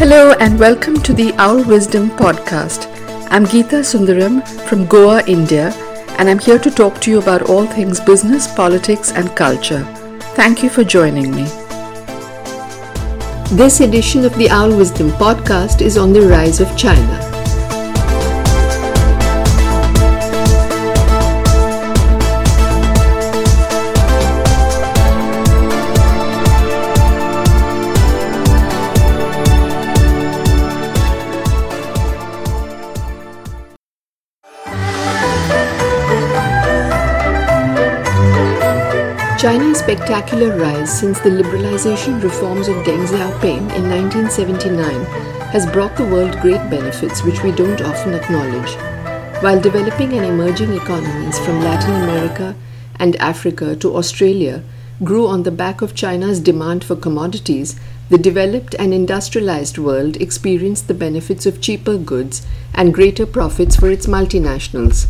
Hello and welcome to the Owl Wisdom podcast. I'm Geeta Sundaram from Goa, India, and I'm here to talk to you about all things business, politics, and culture. Thank you for joining me. This edition of the Owl Wisdom podcast is on the rise of China. Spectacular rise since the liberalization reforms of Deng Xiaoping in 1979 has brought the world great benefits which we don't often acknowledge. While developing and emerging economies from Latin America and Africa to Australia grew on the back of China's demand for commodities, the developed and industrialized world experienced the benefits of cheaper goods and greater profits for its multinationals.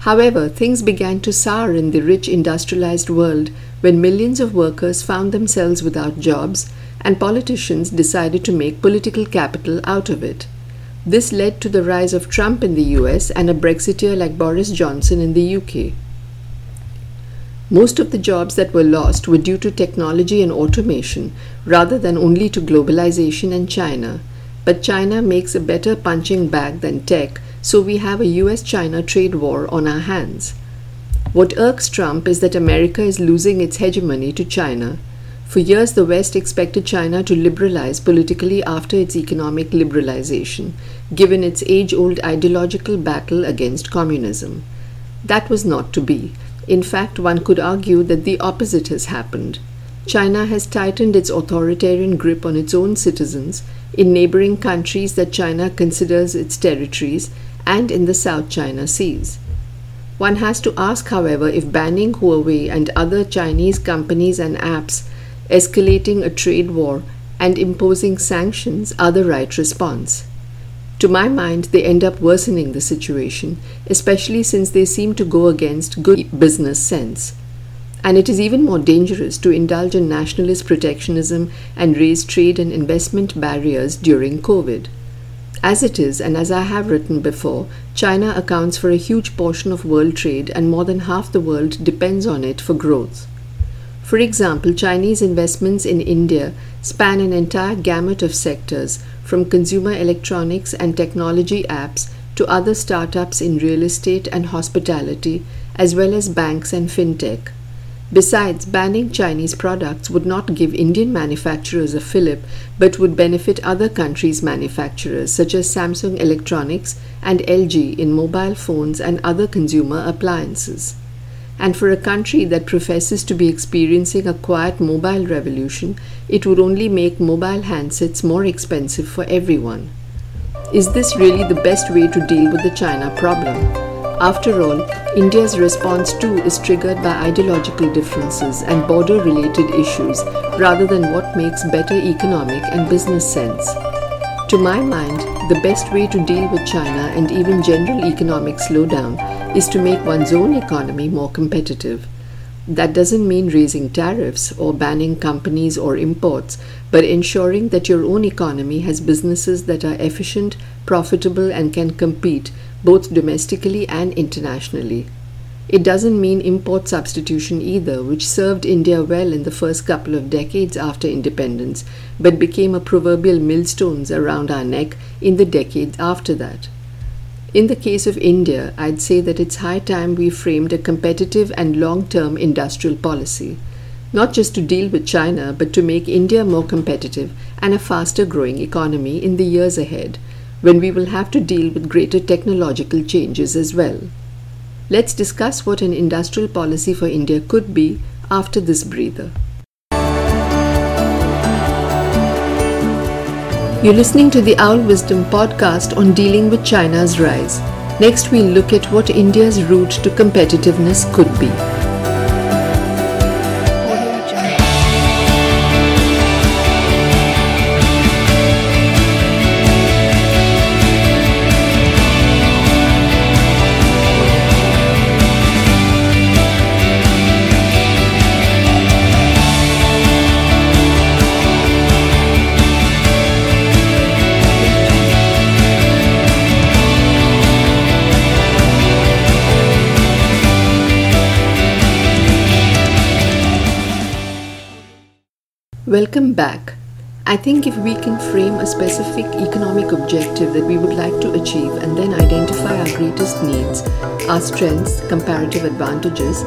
However, things began to sour in the rich industrialized world when millions of workers found themselves without jobs and politicians decided to make political capital out of it. This led to the rise of Trump in the US and a Brexiteer like Boris Johnson in the UK. Most of the jobs that were lost were due to technology and automation rather than only to globalization and China. But China makes a better punching bag than tech so we have a US China trade war on our hands. What irks Trump is that America is losing its hegemony to China. For years, the West expected China to liberalize politically after its economic liberalization, given its age old ideological battle against communism. That was not to be. In fact, one could argue that the opposite has happened. China has tightened its authoritarian grip on its own citizens in neighboring countries that China considers its territories and in the South China Seas. One has to ask, however, if banning Huawei and other Chinese companies and apps, escalating a trade war, and imposing sanctions are the right response. To my mind, they end up worsening the situation, especially since they seem to go against good business sense. And it is even more dangerous to indulge in nationalist protectionism and raise trade and investment barriers during COVID. As it is, and as I have written before, China accounts for a huge portion of world trade and more than half the world depends on it for growth. For example, Chinese investments in India span an entire gamut of sectors, from consumer electronics and technology apps to other startups in real estate and hospitality, as well as banks and fintech. Besides, banning Chinese products would not give Indian manufacturers a fillip, but would benefit other countries' manufacturers such as Samsung Electronics and LG in mobile phones and other consumer appliances. And for a country that professes to be experiencing a quiet mobile revolution, it would only make mobile handsets more expensive for everyone. Is this really the best way to deal with the China problem? After all, India's response too is triggered by ideological differences and border related issues rather than what makes better economic and business sense. To my mind, the best way to deal with China and even general economic slowdown is to make one's own economy more competitive. That doesn't mean raising tariffs or banning companies or imports, but ensuring that your own economy has businesses that are efficient, profitable, and can compete both domestically and internationally. It doesn't mean import substitution either, which served India well in the first couple of decades after independence, but became a proverbial millstones around our neck in the decades after that. In the case of India, I'd say that it's high time we framed a competitive and long term industrial policy, not just to deal with China, but to make India more competitive and a faster growing economy in the years ahead when we will have to deal with greater technological changes as well. Let's discuss what an industrial policy for India could be after this breather. You're listening to the Owl Wisdom podcast on dealing with China's rise. Next, we'll look at what India's route to competitiveness could be. Welcome back. I think if we can frame a specific economic objective that we would like to achieve and then identify our greatest needs, our strengths, comparative advantages,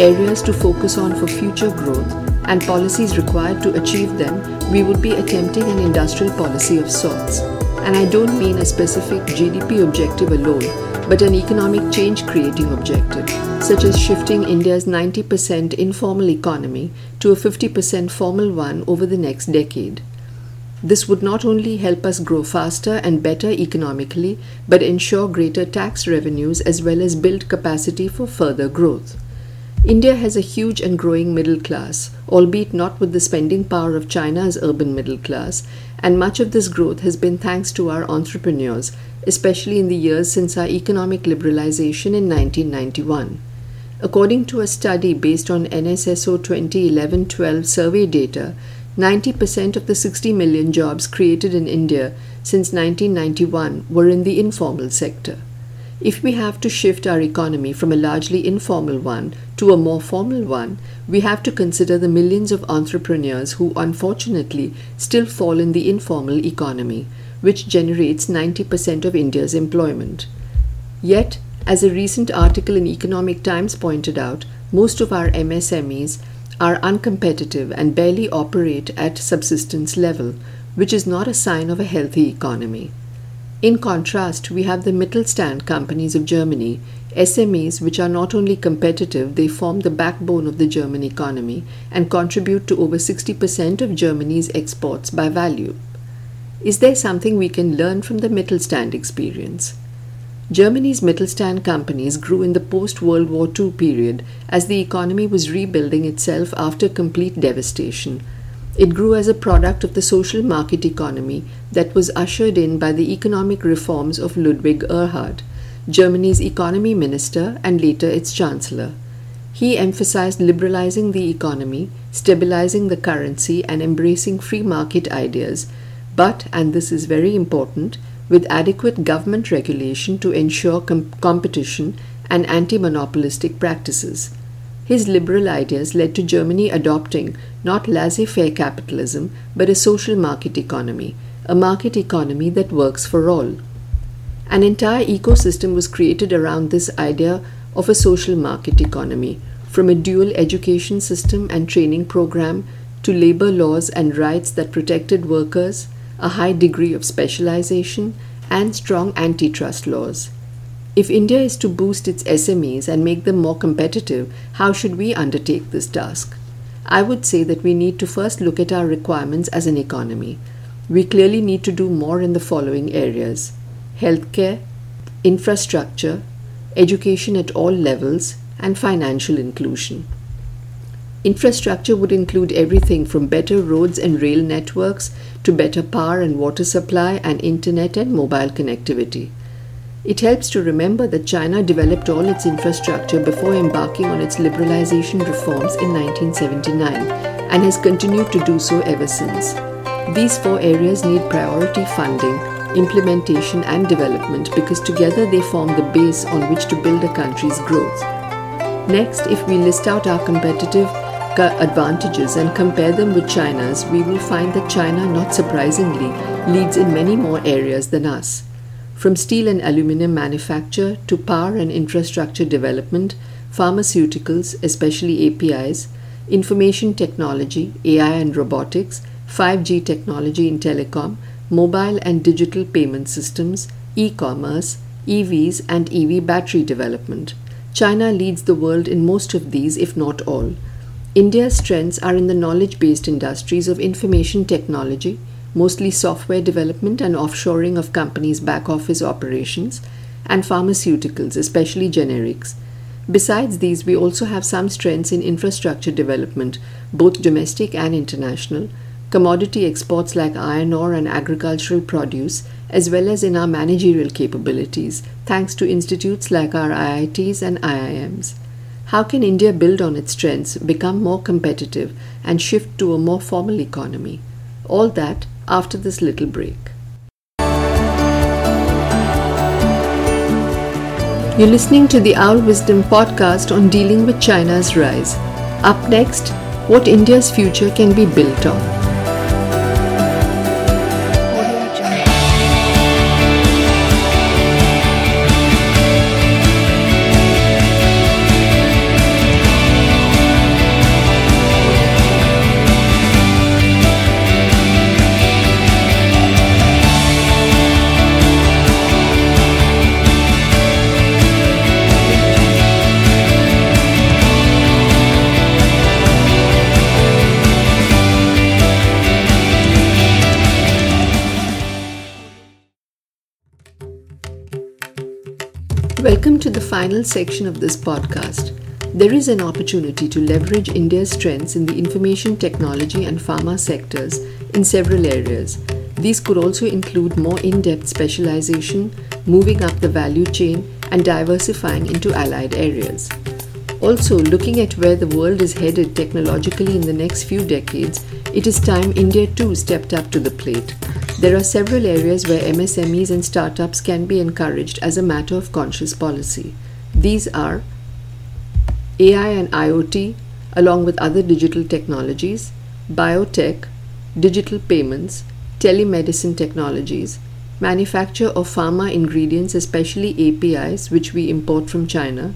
areas to focus on for future growth, and policies required to achieve them, we would be attempting an industrial policy of sorts. And I don't mean a specific GDP objective alone, but an economic change creating objective, such as shifting India's 90% informal economy to a 50% formal one over the next decade. This would not only help us grow faster and better economically, but ensure greater tax revenues as well as build capacity for further growth. India has a huge and growing middle class, albeit not with the spending power of China's urban middle class, and much of this growth has been thanks to our entrepreneurs, especially in the years since our economic liberalization in 1991. According to a study based on NSSO 2011 12 survey data, 90% of the 60 million jobs created in India since 1991 were in the informal sector. If we have to shift our economy from a largely informal one to a more formal one, we have to consider the millions of entrepreneurs who unfortunately still fall in the informal economy, which generates 90% of India's employment. Yet, as a recent article in Economic Times pointed out, most of our MSMEs are uncompetitive and barely operate at subsistence level, which is not a sign of a healthy economy. In contrast, we have the Mittelstand companies of Germany, SMEs which are not only competitive, they form the backbone of the German economy and contribute to over 60% of Germany's exports by value. Is there something we can learn from the Mittelstand experience? Germany's Mittelstand companies grew in the post World War II period as the economy was rebuilding itself after complete devastation. It grew as a product of the social market economy that was ushered in by the economic reforms of Ludwig Erhard, Germany's economy minister and later its chancellor. He emphasized liberalizing the economy, stabilizing the currency, and embracing free market ideas, but, and this is very important, with adequate government regulation to ensure com- competition and anti monopolistic practices. His liberal ideas led to Germany adopting not laissez faire capitalism, but a social market economy, a market economy that works for all. An entire ecosystem was created around this idea of a social market economy, from a dual education system and training program to labor laws and rights that protected workers a high degree of specialization, and strong antitrust laws. If India is to boost its SMEs and make them more competitive, how should we undertake this task? I would say that we need to first look at our requirements as an economy. We clearly need to do more in the following areas healthcare, infrastructure, education at all levels, and financial inclusion. Infrastructure would include everything from better roads and rail networks to better power and water supply and internet and mobile connectivity. It helps to remember that China developed all its infrastructure before embarking on its liberalization reforms in 1979 and has continued to do so ever since. These four areas need priority funding, implementation, and development because together they form the base on which to build a country's growth. Next, if we list out our competitive advantages and compare them with China's, we will find that China, not surprisingly, leads in many more areas than us. From steel and aluminum manufacture to power and infrastructure development, pharmaceuticals, especially APIs, information technology, AI and robotics, 5G technology in telecom, mobile and digital payment systems, e commerce, EVs, and EV battery development. China leads the world in most of these, if not all. India's strengths are in the knowledge based industries of information technology, mostly software development and offshoring of companies' back office operations, and pharmaceuticals, especially generics. Besides these, we also have some strengths in infrastructure development, both domestic and international, commodity exports like iron ore and agricultural produce, as well as in our managerial capabilities, thanks to institutes like our IITs and IIMs. How can India build on its strengths, become more competitive, and shift to a more formal economy? All that after this little break. You're listening to the Owl Wisdom podcast on dealing with China's rise. Up next, what India's future can be built on. Final section of this podcast. There is an opportunity to leverage India's strengths in the information technology and pharma sectors in several areas. These could also include more in depth specialization, moving up the value chain, and diversifying into allied areas. Also, looking at where the world is headed technologically in the next few decades, it is time India too stepped up to the plate. There are several areas where MSMEs and startups can be encouraged as a matter of conscious policy. These are AI and IoT, along with other digital technologies, biotech, digital payments, telemedicine technologies, manufacture of pharma ingredients, especially APIs, which we import from China,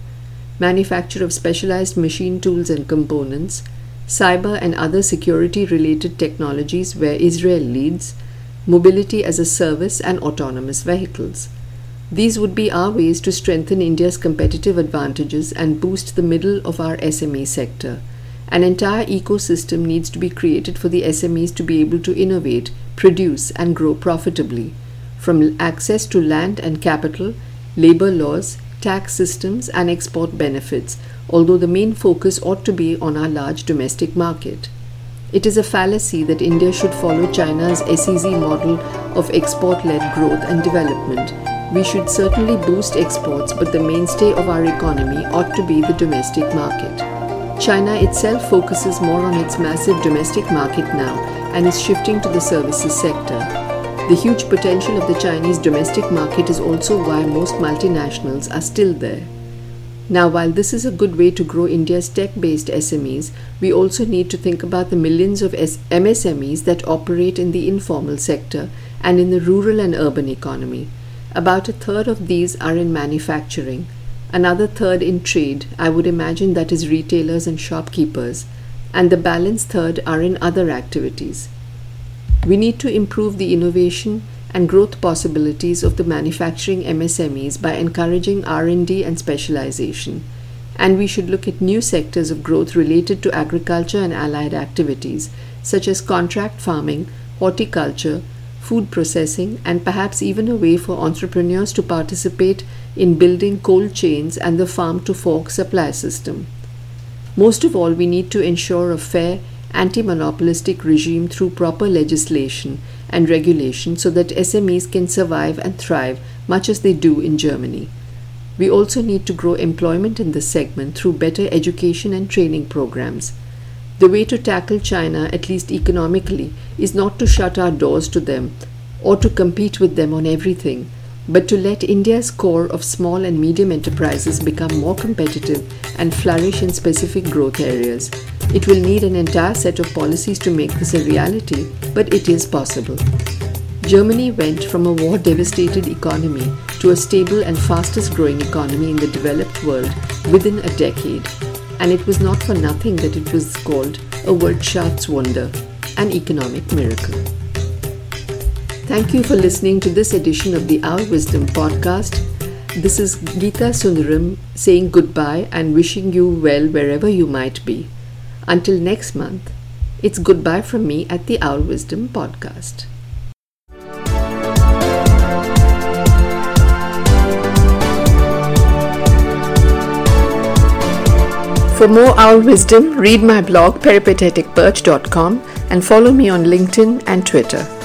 manufacture of specialized machine tools and components, cyber and other security related technologies where Israel leads, mobility as a service, and autonomous vehicles. These would be our ways to strengthen India's competitive advantages and boost the middle of our SME sector. An entire ecosystem needs to be created for the SMEs to be able to innovate, produce, and grow profitably. From access to land and capital, labor laws, tax systems, and export benefits, although the main focus ought to be on our large domestic market. It is a fallacy that India should follow China's SEZ model of export led growth and development. We should certainly boost exports, but the mainstay of our economy ought to be the domestic market. China itself focuses more on its massive domestic market now and is shifting to the services sector. The huge potential of the Chinese domestic market is also why most multinationals are still there. Now, while this is a good way to grow India's tech based SMEs, we also need to think about the millions of MSMEs that operate in the informal sector and in the rural and urban economy. About a third of these are in manufacturing, another third in trade, I would imagine that is retailers and shopkeepers, and the balance third are in other activities. We need to improve the innovation and growth possibilities of the manufacturing MSMEs by encouraging R&D and specialization. And we should look at new sectors of growth related to agriculture and allied activities such as contract farming, horticulture, food processing, and perhaps even a way for entrepreneurs to participate in building cold chains and the farm to fork supply system. Most of all, we need to ensure a fair anti monopolistic regime through proper legislation and regulation so that SMEs can survive and thrive much as they do in Germany. We also need to grow employment in this segment through better education and training programs. The way to tackle China, at least economically, is not to shut our doors to them or to compete with them on everything, but to let India's core of small and medium enterprises become more competitive and flourish in specific growth areas. It will need an entire set of policies to make this a reality, but it is possible. Germany went from a war devastated economy to a stable and fastest growing economy in the developed world within a decade. And it was not for nothing that it was called a Wirtschaftswunder, an economic miracle. Thank you for listening to this edition of the Owl Wisdom podcast. This is Geeta Sundaram saying goodbye and wishing you well wherever you might be. Until next month, it's goodbye from me at the Owl Wisdom podcast. For more Owl Wisdom, read my blog peripateticperch.com and follow me on LinkedIn and Twitter.